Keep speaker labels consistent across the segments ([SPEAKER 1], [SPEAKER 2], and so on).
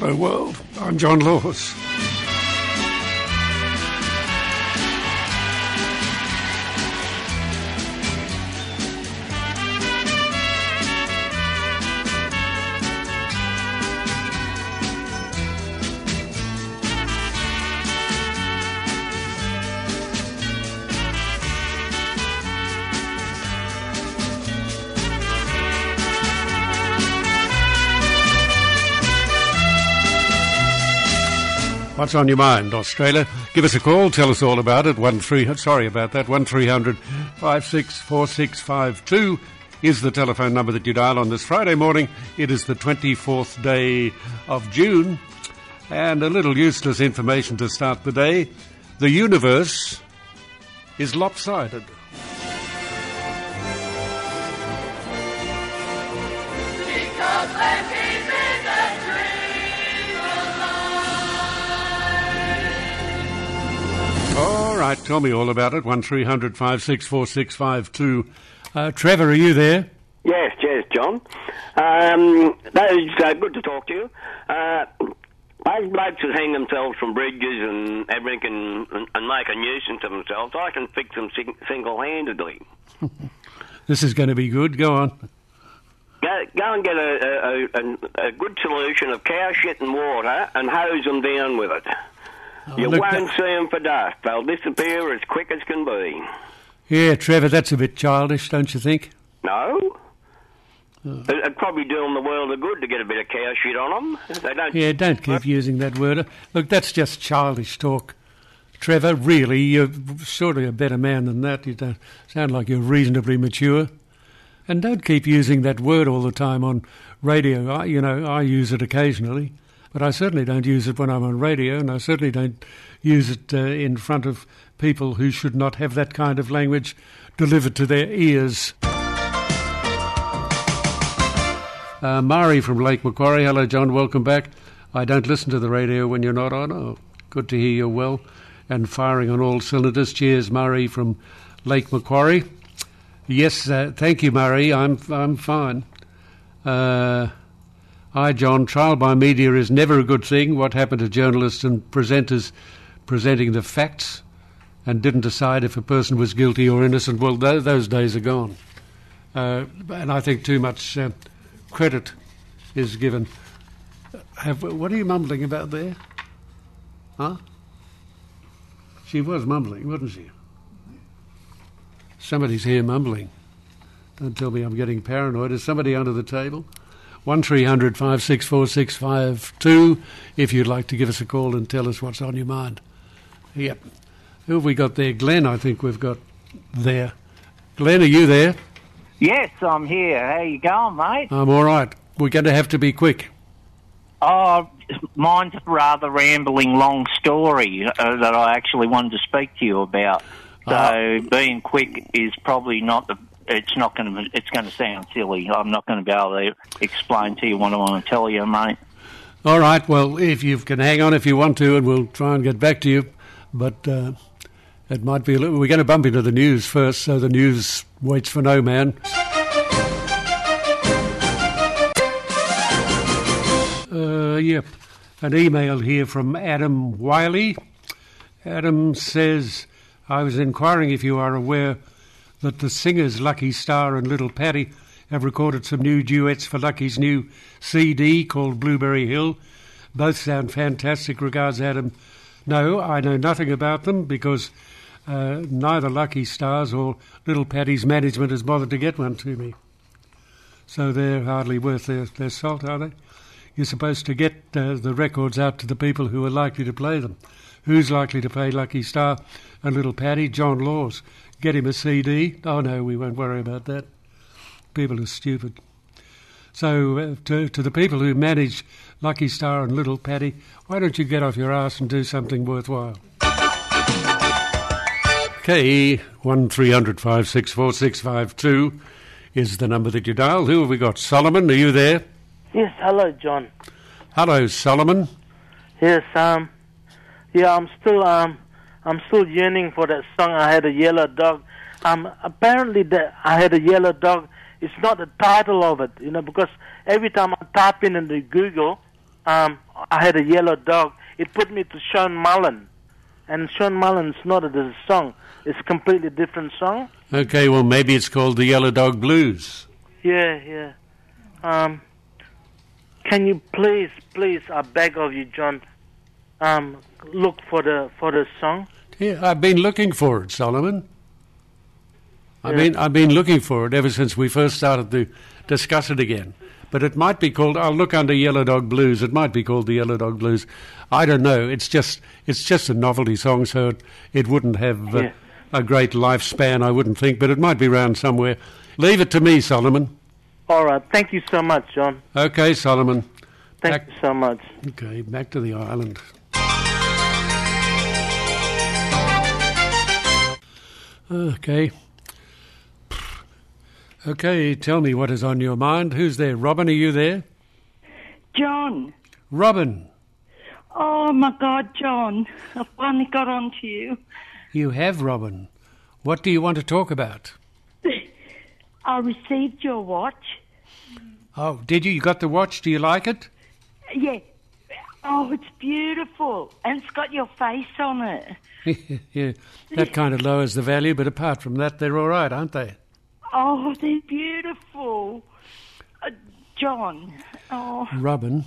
[SPEAKER 1] Hello, world. I'm John Laws. What's on your mind, Australia? Give us a call. Tell us all about it. One three. Sorry about that. One three hundred five six four six five two is the telephone number that you dial on this Friday morning. It is the twenty fourth day of June, and a little useless information to start the day. The universe is lopsided. Right, tell me all about it. One three hundred five six four six five two. Uh, Trevor, are you there?
[SPEAKER 2] Yes, yes, John. Um, that is uh, good to talk to you. Uh, those blokes that hang themselves from bridges and everything and, and make a nuisance of themselves, I can fix them sing- single-handedly.
[SPEAKER 1] This is going to be good. Go on.
[SPEAKER 2] Go, go and get a, a, a, a good solution of cow shit and water and hose them down with it. Oh, you
[SPEAKER 1] look,
[SPEAKER 2] won't
[SPEAKER 1] that-
[SPEAKER 2] see them for dust. They'll disappear as quick as can be.
[SPEAKER 1] Yeah, Trevor, that's a bit childish, don't you think?
[SPEAKER 2] No? It- It'd probably do them the world of good to get a bit of cow shit on them. They don't.
[SPEAKER 1] Yeah, don't keep using that word. Look, that's just childish talk. Trevor, really, you're surely a better man than that. You don't sound like you're reasonably mature. And don't keep using that word all the time on radio. I, you know, I use it occasionally, but I certainly don't use it when I'm on radio, and I certainly don't use it uh, in front of people who should not have that kind of language delivered to their ears. Uh, Mari from Lake Macquarie. Hello, John. Welcome back. I don't listen to the radio when you're not on. Oh, good to hear you're well and firing on all cylinders. Cheers, Murray from Lake Macquarie. Yes, uh, thank you, Murray. I'm I'm fine. Uh, hi, John. Trial by media is never a good thing. What happened to journalists and presenters presenting the facts and didn't decide if a person was guilty or innocent? Well, tho- those days are gone. Uh, and I think too much uh, credit is given. Have, what are you mumbling about there? Huh? She was mumbling, wasn't she? Somebody's here mumbling. Don't tell me I'm getting paranoid. Is somebody under the table? One three hundred five six four six five two. If you'd like to give us a call and tell us what's on your mind. Yep. Who have we got there? Glenn, I think we've got there. Glenn, are you there?
[SPEAKER 3] Yes, I'm here. How you going, mate?
[SPEAKER 1] I'm all right. We're going to have to be quick.
[SPEAKER 3] Oh, mine's a rather rambling, long story uh, that I actually wanted to speak to you about. So
[SPEAKER 1] Uh,
[SPEAKER 3] being quick is probably not the. It's not going to. It's going to sound silly. I'm not going to be able to explain to you what I want to tell you, mate.
[SPEAKER 1] All right. Well, if you can hang on if you want to, and we'll try and get back to you. But uh, it might be a little. We're going to bump into the news first, so the news waits for no man. Uh, yep. An email here from Adam Wiley. Adam says, I was inquiring if you are aware that the singers Lucky Starr and Little Patty have recorded some new duets for Lucky's new CD called Blueberry Hill. Both sound fantastic. Regards, Adam. No, I know nothing about them because uh, neither Lucky Starr's or Little Patty's management has bothered to get one to me. So they're hardly worth their, their salt, are they? You're supposed to get uh, the records out to the people who are likely to play them. Who's likely to play Lucky Starr and Little Patty? John Laws. Get him a CD. Oh no, we won't worry about that. People are stupid. So uh, to, to the people who manage Lucky Starr and Little Patty, why don't you get off your ass and do something worthwhile? Okay, one three hundred five six four six five two is the number that you dial. Who have we got? Solomon, are you there?
[SPEAKER 4] Yes, hello, John.
[SPEAKER 1] Hello, Solomon.
[SPEAKER 4] Yes, um, yeah, I'm still, um, I'm still yearning for that song. I had a yellow dog. Um, apparently, that I had a yellow dog. It's not the title of it, you know, because every time I type in into Google, um, I had a yellow dog. It put me to Sean Mullen, and Sean Mullen's not a song. It's a completely different song.
[SPEAKER 1] Okay, well, maybe it's called the Yellow Dog Blues.
[SPEAKER 4] Yeah, yeah. Um, can you please, please, I beg of you, John, um, look for the for the song?
[SPEAKER 1] Yeah, I've been looking for it, Solomon. I've
[SPEAKER 4] Yeah.
[SPEAKER 1] been I've been looking for it ever since we first started to discuss it again. But it might be called. I'll look under Yellow Dog Blues. It might be called the Yellow Dog Blues. I don't know. It's just it's just a novelty song, so it, it wouldn't have uh,
[SPEAKER 4] Yeah.
[SPEAKER 1] a great lifespan. I wouldn't think, but it might be round somewhere. Leave it to me, Solomon.
[SPEAKER 4] All right. Thank you so much, John.
[SPEAKER 1] Okay, Solomon.
[SPEAKER 4] Thank
[SPEAKER 1] Back-
[SPEAKER 4] you so much.
[SPEAKER 1] Okay, back to the island. Okay. Okay, tell me what is on your mind. Who's there? Robin, are you there?
[SPEAKER 5] John.
[SPEAKER 1] Robin,
[SPEAKER 5] Oh my God, John. I finally got on to you.
[SPEAKER 1] you have Robin. What do you want to talk about?
[SPEAKER 5] I received your watch.
[SPEAKER 1] Oh, did you? You got the watch? Do you like it?
[SPEAKER 5] Yeah. Oh, it's beautiful. And it's got your face on it.
[SPEAKER 1] yeah, that kind of lowers the value, but apart from that, they're all right, aren't they?
[SPEAKER 5] Oh, they're beautiful. Uh, John. Oh,
[SPEAKER 1] Robin,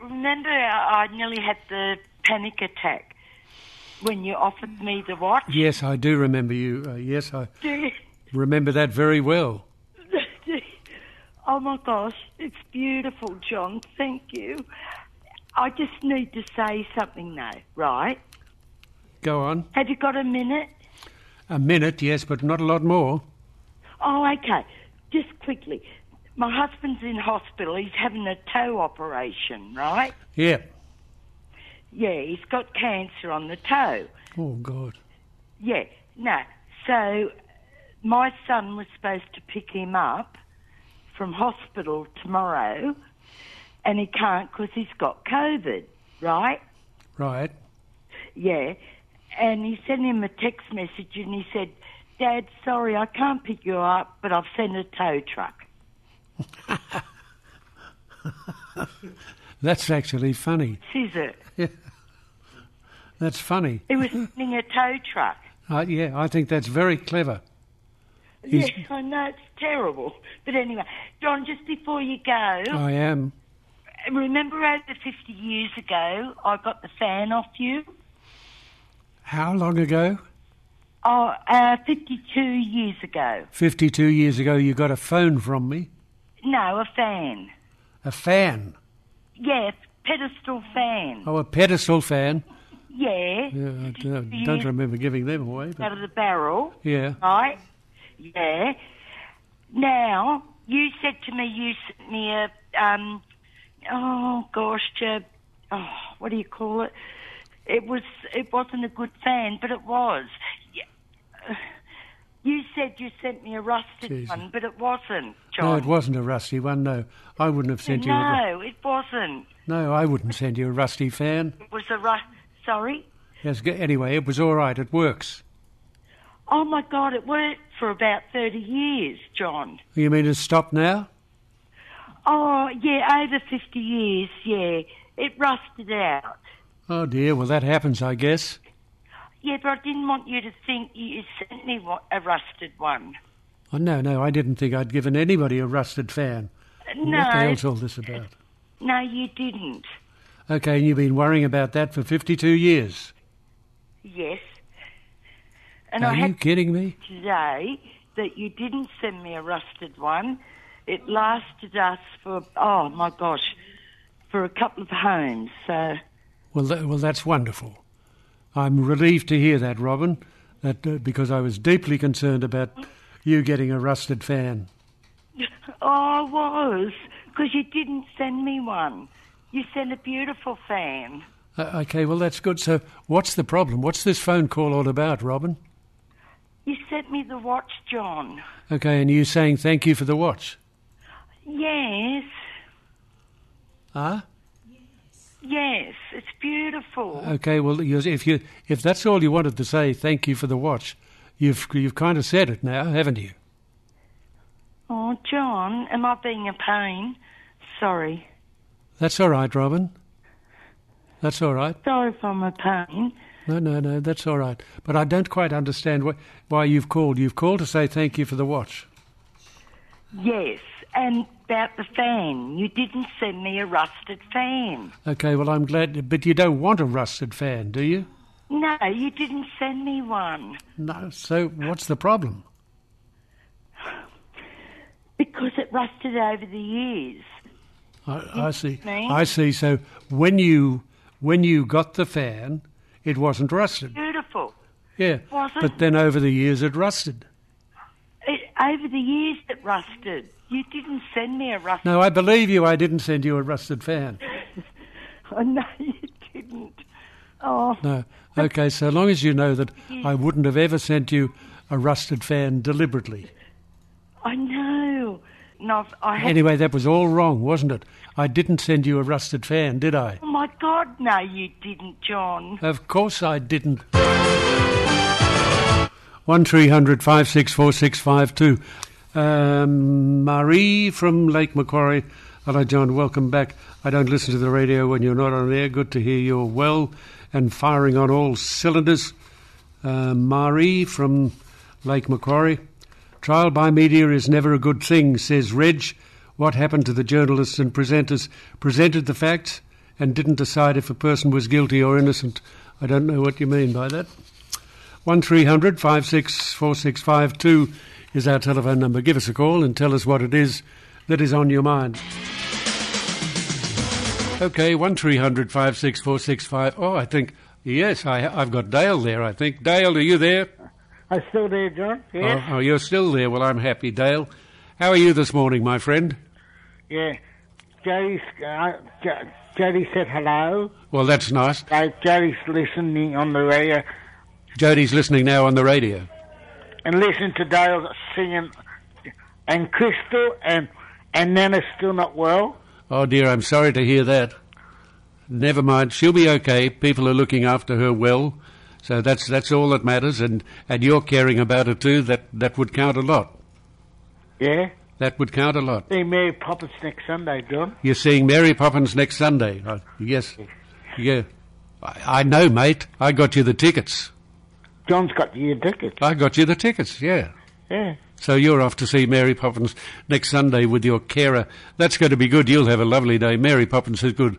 [SPEAKER 5] remember I I nearly had the panic attack when you offered me the watch?
[SPEAKER 1] yes, I do remember you. Uh, yes, I remember that very well.
[SPEAKER 5] Oh my gosh, it's beautiful, John. Thank you. I just need to say something now, right?
[SPEAKER 1] Go on.
[SPEAKER 5] Have you got a minute?
[SPEAKER 1] A minute, yes, but not a lot more.
[SPEAKER 5] Oh, okay. Just quickly. My husband's in hospital. He's having a toe operation, right?
[SPEAKER 1] Yeah.
[SPEAKER 5] Yeah, he's got cancer on the toe.
[SPEAKER 1] Oh, God.
[SPEAKER 5] Yeah. No. So my son was supposed to pick him up from hospital tomorrow, and he can't because he's got COVID, right?
[SPEAKER 1] Right.
[SPEAKER 5] Yeah. And he sent him a text message and he said, Dad, sorry, I can't pick you up, but I've sent a tow truck.
[SPEAKER 1] That's actually funny.
[SPEAKER 5] Is it? Yeah.
[SPEAKER 1] That's funny.
[SPEAKER 5] He was sending a tow truck.
[SPEAKER 1] Uh, yeah, I think that's very clever. He's-
[SPEAKER 5] Yes, I know it's terrible. But anyway, John, just before you go,
[SPEAKER 1] I am.
[SPEAKER 5] remember over 50 years ago, I got the fan off you?
[SPEAKER 1] How long ago?
[SPEAKER 5] Oh, uh, 52 years ago.
[SPEAKER 1] 52 years ago, you got a phone from me.
[SPEAKER 5] No, a fan.
[SPEAKER 1] A fan.
[SPEAKER 5] Yeah, pedestal fan.
[SPEAKER 1] Oh, a pedestal fan.
[SPEAKER 5] Yeah,
[SPEAKER 1] Yeah, I don't,
[SPEAKER 5] Yes.
[SPEAKER 1] don't remember giving them away,
[SPEAKER 5] out of the barrel.
[SPEAKER 1] yeah.
[SPEAKER 5] right? Yeah. Now, you said to me you sent me a, um, oh gosh, oh, what do you call it? It was, it wasn't a good fan, but it was. You said you sent me a rusted
[SPEAKER 1] Jesus.
[SPEAKER 5] one, but it wasn't, John.
[SPEAKER 1] No, it wasn't a rusty one. No, I wouldn't have sent you. A, ru-
[SPEAKER 5] No, it wasn't.
[SPEAKER 1] no, I wouldn't send you a rusty fan.
[SPEAKER 5] It was a rust. Sorry.
[SPEAKER 1] Yes. Anyway, it was all right. It works.
[SPEAKER 5] Oh my God, it worked for about thirty years, John.
[SPEAKER 1] You mean it's stopped now?
[SPEAKER 5] Oh yeah, over fifty years. Yeah, it rusted out.
[SPEAKER 1] Oh dear. Well, that happens, I guess.
[SPEAKER 5] Yeah, but I didn't want you to think you sent me a rusted one.
[SPEAKER 1] Oh no, no, I didn't think I'd given anybody a rusted fan. What the
[SPEAKER 5] No,
[SPEAKER 1] hell's all this about?
[SPEAKER 5] no, you didn't.
[SPEAKER 1] Okay, and you've been worrying about that for 52 years.
[SPEAKER 5] Yes. And
[SPEAKER 1] Are
[SPEAKER 5] I
[SPEAKER 1] you kidding me?
[SPEAKER 5] today that you didn't send me a rusted one. It lasted us for, oh my gosh, for a couple of homes. So,
[SPEAKER 1] Well, th- well, that's wonderful. I'm relieved to hear that, Robin, that uh, because I was deeply concerned about you getting a rusted fan.
[SPEAKER 5] oh, I was, because you didn't send me one. You sent a beautiful fan.
[SPEAKER 1] Uh, okay, well, that's good. So, what's the problem? What's this phone call all about, Robin?
[SPEAKER 5] You sent me the watch, John.
[SPEAKER 1] Okay, and you saying thank you for the watch?
[SPEAKER 5] Yes,
[SPEAKER 1] Huh?
[SPEAKER 5] yes, it's beautiful.
[SPEAKER 1] Okay, well, if you if that's all you wanted to say, thank you for the watch. You've you've kind of said it now, haven't you?
[SPEAKER 5] Oh, John, am I being a pain? Sorry.
[SPEAKER 1] That's all right, Robin. That's all right.
[SPEAKER 5] Sorry for my pain.
[SPEAKER 1] No, no, no, that's all right. But I don't quite understand wh- why you've called. You've called to say thank you for the watch.
[SPEAKER 5] Yes, and about the fan. You didn't send me a rusted fan.
[SPEAKER 1] Okay, well, I'm glad. But you don't want a rusted fan, do you?
[SPEAKER 5] No, you didn't send me one.
[SPEAKER 1] No. So what's the problem?
[SPEAKER 5] Because it rusted over the years.
[SPEAKER 1] I, I see. I see. So when you when you got the fan, it wasn't rusted.
[SPEAKER 5] Beautiful.
[SPEAKER 1] Yeah.
[SPEAKER 5] Was it?
[SPEAKER 1] But then over the years, it rusted.
[SPEAKER 5] It, over the years it rusted. You didn't send me a rusted
[SPEAKER 1] No, I believe you. I didn't send you a rusted fan.
[SPEAKER 5] Oh, no, you didn't. Oh,
[SPEAKER 1] No. Okay. So long as you know that I wouldn't have ever sent you a rusted fan deliberately.
[SPEAKER 5] I know. No, I had.
[SPEAKER 1] Anyway, that was all wrong, wasn't it? I didn't send you a rusted fan, did I?
[SPEAKER 5] Oh my God, no, you didn't, John.
[SPEAKER 1] Of course I didn't. One three hundred five six four six five two. Um, Marie from Lake Macquarie. Hello, John. Welcome back. I don't listen to the radio when you're not on air. Good to hear you're well and firing on all cylinders. Uh, Marie from Lake Macquarie. Trial by media is never a good thing, says Reg. What happened to the journalists and presenters? Presented the facts and didn't decide if a person was guilty or innocent. I don't know what you mean by that. 1300 564652 is our telephone number. Give us a call and tell us what it is that is on your mind. Okay, 1300 564655. Oh, I think, yes, I, I've got Dale there, I think. Dale, are you there?
[SPEAKER 6] I'm still there, John. Yes.
[SPEAKER 1] Oh, oh, you're still there. Well, I'm happy, Dale. How are you this morning, my friend?
[SPEAKER 6] Yeah. Jody, uh, J- Jody said hello.
[SPEAKER 1] Well, that's nice.
[SPEAKER 6] Uh, Jody's listening on the radio
[SPEAKER 1] Jody's listening now on the radio.
[SPEAKER 6] and listen to Dale singing. And Crystal and and Nana's still not well.
[SPEAKER 1] Oh dear, I'm sorry to hear that. Never mind, she'll be okay. People are looking after her well, so that's that's all that matters. And and you're caring about it too. That that would count a lot.
[SPEAKER 6] Yeah.
[SPEAKER 1] That would count a lot.
[SPEAKER 6] See Mary Poppins next Sunday, John.
[SPEAKER 1] You're seeing Mary Poppins next Sunday. Uh, yes, yeah. I, I know, mate. I got you the tickets.
[SPEAKER 6] John's got you the tickets.
[SPEAKER 1] I got you the tickets. Yeah.
[SPEAKER 6] Yeah.
[SPEAKER 1] So you're off to see Mary Poppins next Sunday with your carer. That's going to be good. You'll have a lovely day. Mary Poppins is good.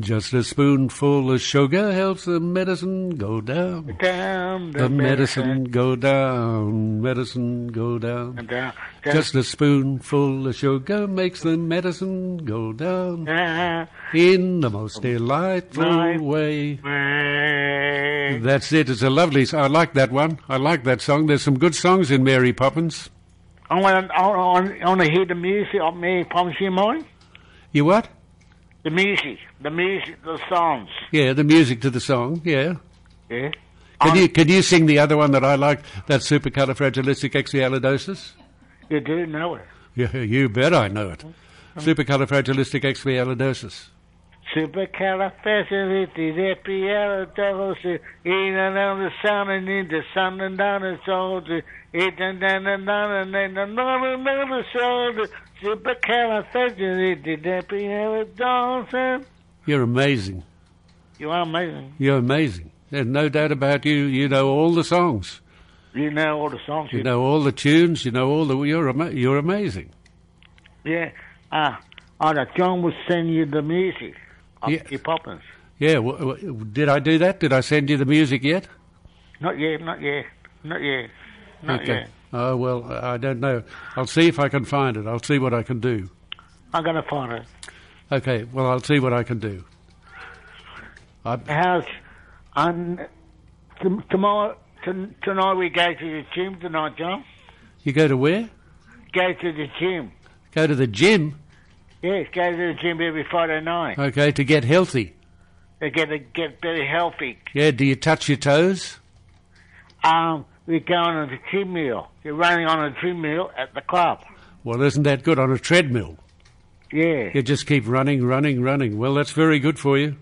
[SPEAKER 1] Just a spoonful of sugar helps the medicine go down.
[SPEAKER 6] Down
[SPEAKER 1] The medicine go down. Medicine go down.
[SPEAKER 6] Down, down,
[SPEAKER 1] Just a spoonful of sugar makes the medicine go down
[SPEAKER 6] down,
[SPEAKER 1] in the most delightful way.
[SPEAKER 6] way.
[SPEAKER 1] That's it. It's a lovely. I like that one. I like that song. There's some good songs in Mary Poppins.
[SPEAKER 6] I want, want, I want to hear the music of Mary Poppins. You mind?
[SPEAKER 1] You what?
[SPEAKER 6] The music, the music, the songs.
[SPEAKER 1] Yeah, the music to the song. Yeah.
[SPEAKER 6] Yeah.
[SPEAKER 1] Can
[SPEAKER 6] On-
[SPEAKER 1] you can you sing the other one that I like? That supercalifragilisticexpialidocious.
[SPEAKER 6] You do know it.
[SPEAKER 1] Yeah, you bet I know it. Mm-hmm. Supercalifragilisticexpialidosis.
[SPEAKER 6] Supercalifragilisticexpialidocious. In and out the sun and in the sun and down the shoulder. It and down and down and then another another shoulder. Supercalifragilisticexpialidocious.
[SPEAKER 1] You're amazing.
[SPEAKER 6] You are amazing.
[SPEAKER 1] You're amazing. There's no doubt about you. You know all the songs.
[SPEAKER 6] You know all the songs.
[SPEAKER 1] You know all the tunes. You know all the. You're ama- you're amazing.
[SPEAKER 6] Yeah. Ah, oh, that John will send you the music
[SPEAKER 1] Yeah.
[SPEAKER 6] your Poppins.
[SPEAKER 1] Yeah. W- w- did I do that? Did I send you the music yet?
[SPEAKER 6] Not yet, not yet, not yet, not
[SPEAKER 1] okay.
[SPEAKER 6] yet.
[SPEAKER 1] Oh well, I don't know. I'll see if I can find it. I'll see what I can do.
[SPEAKER 6] I'm gonna find it.
[SPEAKER 1] Okay. Well, I'll see what I can do. I,
[SPEAKER 6] How's on t- tomorrow? T- tonight we go to the gym tonight, John.
[SPEAKER 1] you go to where?
[SPEAKER 6] Go to the gym.
[SPEAKER 1] Go to the gym.
[SPEAKER 6] Yes, go to the gym every Friday night.
[SPEAKER 1] Okay, to get healthy.
[SPEAKER 6] They get to get very healthy.
[SPEAKER 1] Yeah. Do you touch your toes?
[SPEAKER 6] Um, we're going on the treadmill. You're running on a treadmill at the club.
[SPEAKER 1] Well, isn't that good on a treadmill?
[SPEAKER 6] Yeah,
[SPEAKER 1] You just keep running, running, running. Well, that's very good for you.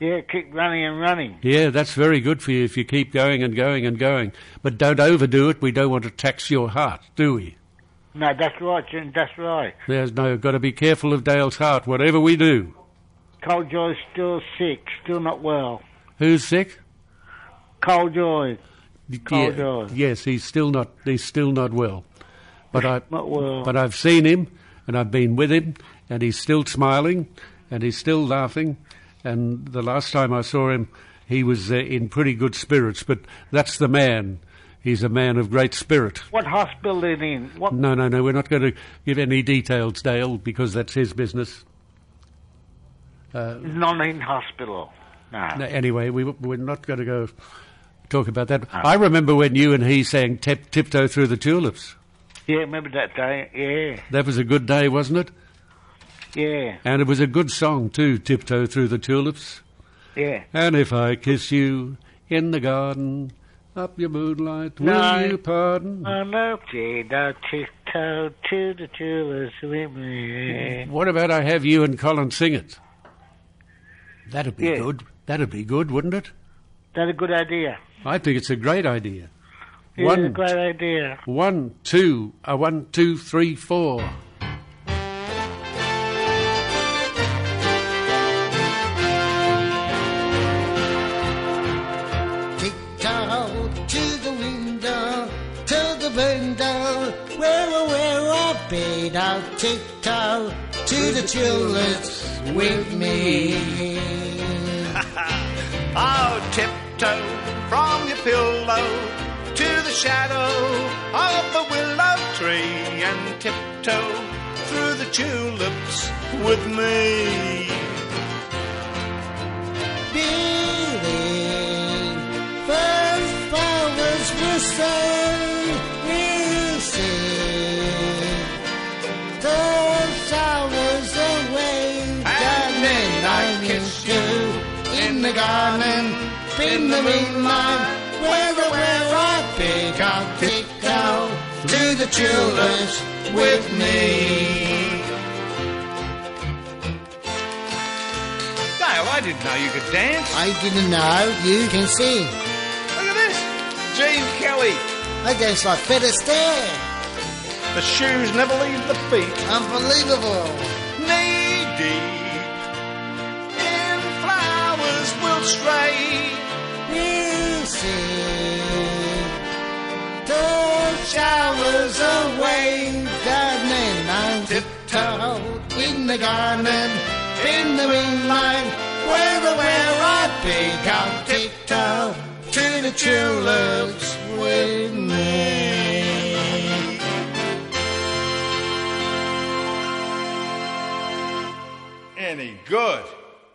[SPEAKER 6] yeah, keep running and running.
[SPEAKER 1] Yeah, that's very good for you if you keep going and going and going. But don't overdo it. We don't want to tax your heart, do we?
[SPEAKER 6] No, that's right, Jim. That's right.
[SPEAKER 1] There's no got to be careful of Dale's heart, whatever we do.
[SPEAKER 6] Col Joye's still sick, still not well.
[SPEAKER 1] Who's sick?
[SPEAKER 6] Col Joye, Cold
[SPEAKER 1] Yeah. Yes, he's still not. He's still not well. But I.
[SPEAKER 6] not well.
[SPEAKER 1] But I've seen him, and I've been with him, and he's still smiling, and he's still laughing. And the last time I saw him, he was uh, in pretty good spirits. But that's the man. He's a man of great spirit.
[SPEAKER 6] what hospital is he in? What?
[SPEAKER 1] No, no, no. We're not going to give any details, Dale, because that's his business. Uh,
[SPEAKER 6] not in hospital. No.
[SPEAKER 1] no, anyway, we, we're not going to go talk about that. I remember when you and he sang tip, Tiptoe Through the Tulips.
[SPEAKER 6] Yeah, remember that day? Yeah,
[SPEAKER 1] That was a good day, wasn't it?
[SPEAKER 6] yeah,
[SPEAKER 1] And it was a good song, too, Tiptoe Through the Tulips.
[SPEAKER 6] yeah.
[SPEAKER 1] And if I kiss you in the garden, up your moonlight, will you pardon?
[SPEAKER 6] I love you, don't tiptoe to the tulips with me.
[SPEAKER 1] What about I have you and Colin sing it? That'd be
[SPEAKER 6] Yeah.
[SPEAKER 1] good. That'd be good, wouldn't it?
[SPEAKER 6] That's a good idea.
[SPEAKER 1] I think it's a great idea. One,
[SPEAKER 6] a great idea.
[SPEAKER 1] one, two, uh, one, two, three, four.
[SPEAKER 7] Tiptoe to the tulips with me.
[SPEAKER 8] Oh, tiptoe from your pillow to the shadow of the willow tree and tiptoe through the tulips with me.
[SPEAKER 7] Believe first flowers say, garden, in the moonlight, where the where I think I'll tiptoe to the tulips with me.
[SPEAKER 8] Dale, I didn't know you could dance.
[SPEAKER 7] I didn't know you can sing.
[SPEAKER 8] Look at this. Gene Kelly.
[SPEAKER 7] I dance like Fred Astaire.
[SPEAKER 8] The shoes never leave the feet.
[SPEAKER 7] Unbelievable. We'll see. The showers away, gardening on tiptoe in the garden, in the moonlight, where the where I be, I'll tiptoe to the tulips with me.
[SPEAKER 8] Any good.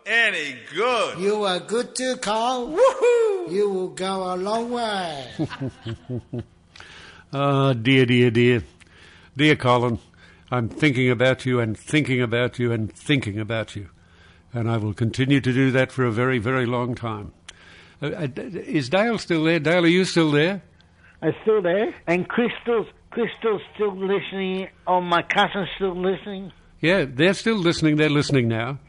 [SPEAKER 8] Any good.
[SPEAKER 7] You are good to call. Woohoo! You will go a long way.
[SPEAKER 1] Ah, dear, dear, dear. Dear Colin, I'm thinking about you and thinking about you and thinking about you. And I will continue to do that for a very, very long time. Uh, uh, is Dale still there? Dale, are you still there?
[SPEAKER 6] I'm still there. And Crystal's, Crystal's still listening. Oh, my cousin's still listening.
[SPEAKER 1] Yeah, they're still listening. They're listening now.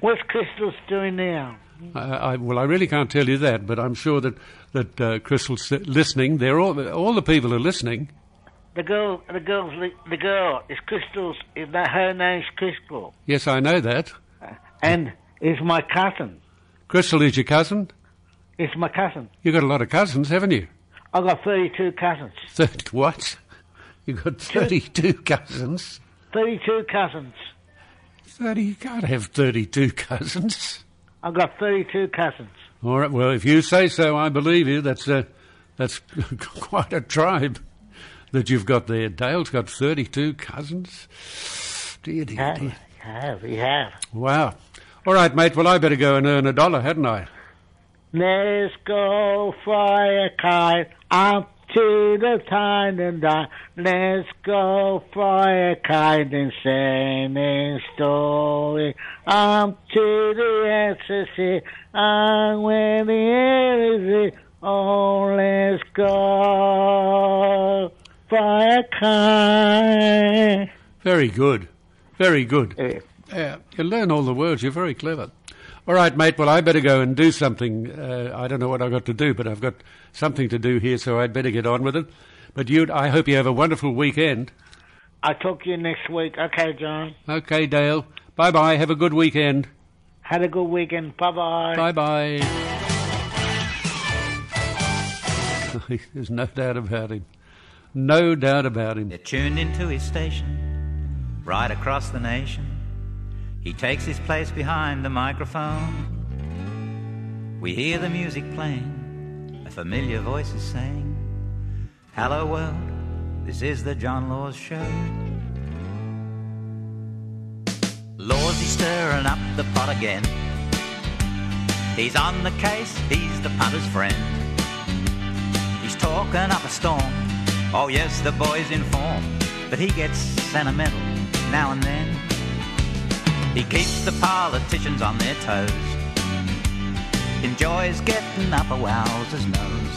[SPEAKER 6] What's Crystal's doing now?
[SPEAKER 1] I, I, well, I really can't tell you that, but I'm sure that that uh, Crystal's listening. They're all all the people are listening.
[SPEAKER 6] The girl, the girl's, the girl is Crystal's. Is that her name's Crystal?
[SPEAKER 1] Yes, I know that.
[SPEAKER 6] And is my cousin.
[SPEAKER 1] Crystal is your cousin.
[SPEAKER 6] It's my cousin.
[SPEAKER 1] You've got a lot of cousins, haven't you?
[SPEAKER 6] I've got 32 cousins.
[SPEAKER 1] Thirty what? You've got thirty-two cousins.
[SPEAKER 6] 32 cousins.
[SPEAKER 1] Thirty? You can't have thirty-two cousins.
[SPEAKER 6] I've got 32 cousins.
[SPEAKER 1] All right. Well, if you say so, I believe you. That's uh, that's quite a tribe that you've got there. Dale's got thirty-two cousins. Dear, dear,
[SPEAKER 6] Yeah,
[SPEAKER 1] dear.
[SPEAKER 6] yeah, we have.
[SPEAKER 1] Wow. All right, mate. Well, I better go and earn a dollar, hadn't I?
[SPEAKER 6] Let's go fly a kite up to the time and die. Let's go for a kind and sing a story up to the ecstasy. And when the air is it, oh, let's go fly a kite.
[SPEAKER 1] Very good. Very good.
[SPEAKER 6] Yeah.
[SPEAKER 1] Yeah, you learn all the words. You're very clever. All right, mate. Well, I better go and do something. Uh, I don't know what I've got to do, but I've got something to do here, so I'd better get on with it. But you, I hope you have a wonderful weekend.
[SPEAKER 6] I'll talk to you next week. Okay, John.
[SPEAKER 1] Okay, Dale. Bye bye. Have a good weekend.
[SPEAKER 6] Had a good weekend. Bye bye.
[SPEAKER 1] Bye bye. There's no doubt about him. No doubt about him.
[SPEAKER 9] They're tuned into his station, right across the nation. He takes his place behind the microphone. We hear the music playing, a familiar voice is saying, Hello world, this is the John Laws Show. Laws, he's stirring up the pot again. He's on the case, he's the punter's friend. He's talking up a storm. Oh, yes, the boy's in form, but he gets sentimental now and then. He keeps the politicians on their toes. Enjoys getting up a wowser's nose.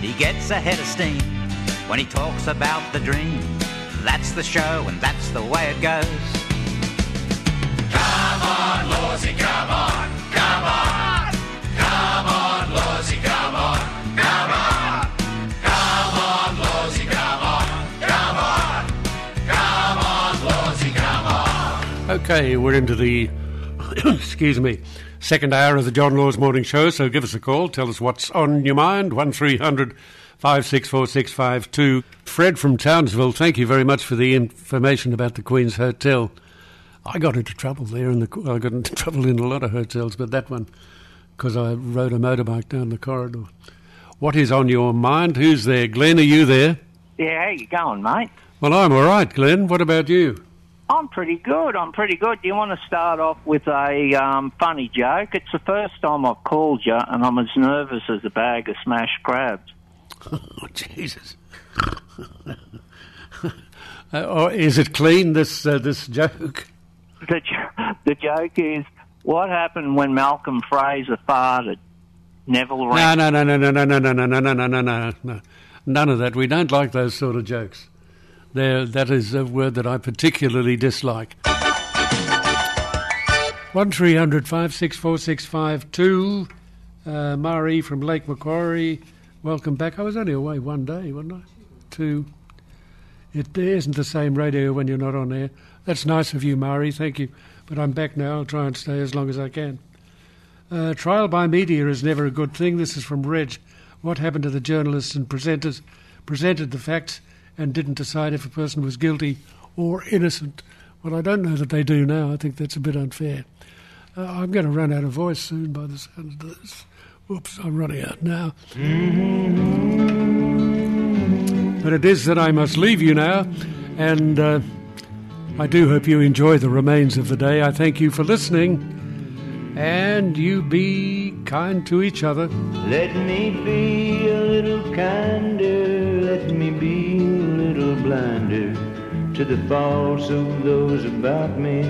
[SPEAKER 9] He gets a head of steam when he talks about the dream. That's the show, and that's the way it goes.
[SPEAKER 7] Come on, Lawsy, come on,
[SPEAKER 1] Okay, we're into the, excuse me, second hour of the John Laws Morning Show, so give us a call. Tell us what's on your mind. 1300 564652. Fred from Townsville, thank you very much for the information about the Queen's Hotel. I got into trouble there, and the, I got into trouble in a lot of hotels, but that one, because I rode a motorbike down the corridor. What is on your mind? Who's there? Glenn, are you there?
[SPEAKER 3] Yeah, how you going, mate?
[SPEAKER 1] Well, I'm all right, Glenn. What about you?
[SPEAKER 3] I'm pretty good. I'm pretty good. Do you want to start off with a um, funny joke? It's the first time I've called you, and I'm as nervous as a bag of smashed crabs.
[SPEAKER 1] Oh, Jesus. uh, or is it clean, this, uh, this joke?
[SPEAKER 3] The, jo- the joke is, what happened when Malcolm Fraser farted? Neville
[SPEAKER 1] no, no, no, no, no, no, no, no, no, no, no, no, no, no. None of that. We don't like those sort of jokes. There, that is a word that I particularly dislike. One three hundred five six four six five two. Uh, Mari from Lake Macquarie, welcome back. I was only away one day, wasn't I? Two. It isn't the same radio when you're not on air. That's nice of you, Mari. Thank you. But I'm back now. I'll try and stay as long as I can. Uh, trial by media is never a good thing. This is from Reg. What happened to the journalists and presenters presented the facts and didn't decide if a person was guilty or innocent? Well, I don't know that they do now. I think that's a bit unfair. Uh, I'm going to run out of voice soon by the sound of this. Whoops, I'm running out now. But it is that I must leave you now, and uh, I do hope you enjoy the remains of the day. I thank you for listening, and you be kind to each other.
[SPEAKER 10] Let me be a little kinder, let me be blinder to the faults of those about me.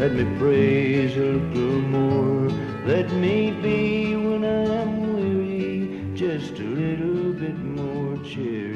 [SPEAKER 10] Let me praise a little more. Let me be when I'm weary, just a little bit more cheery.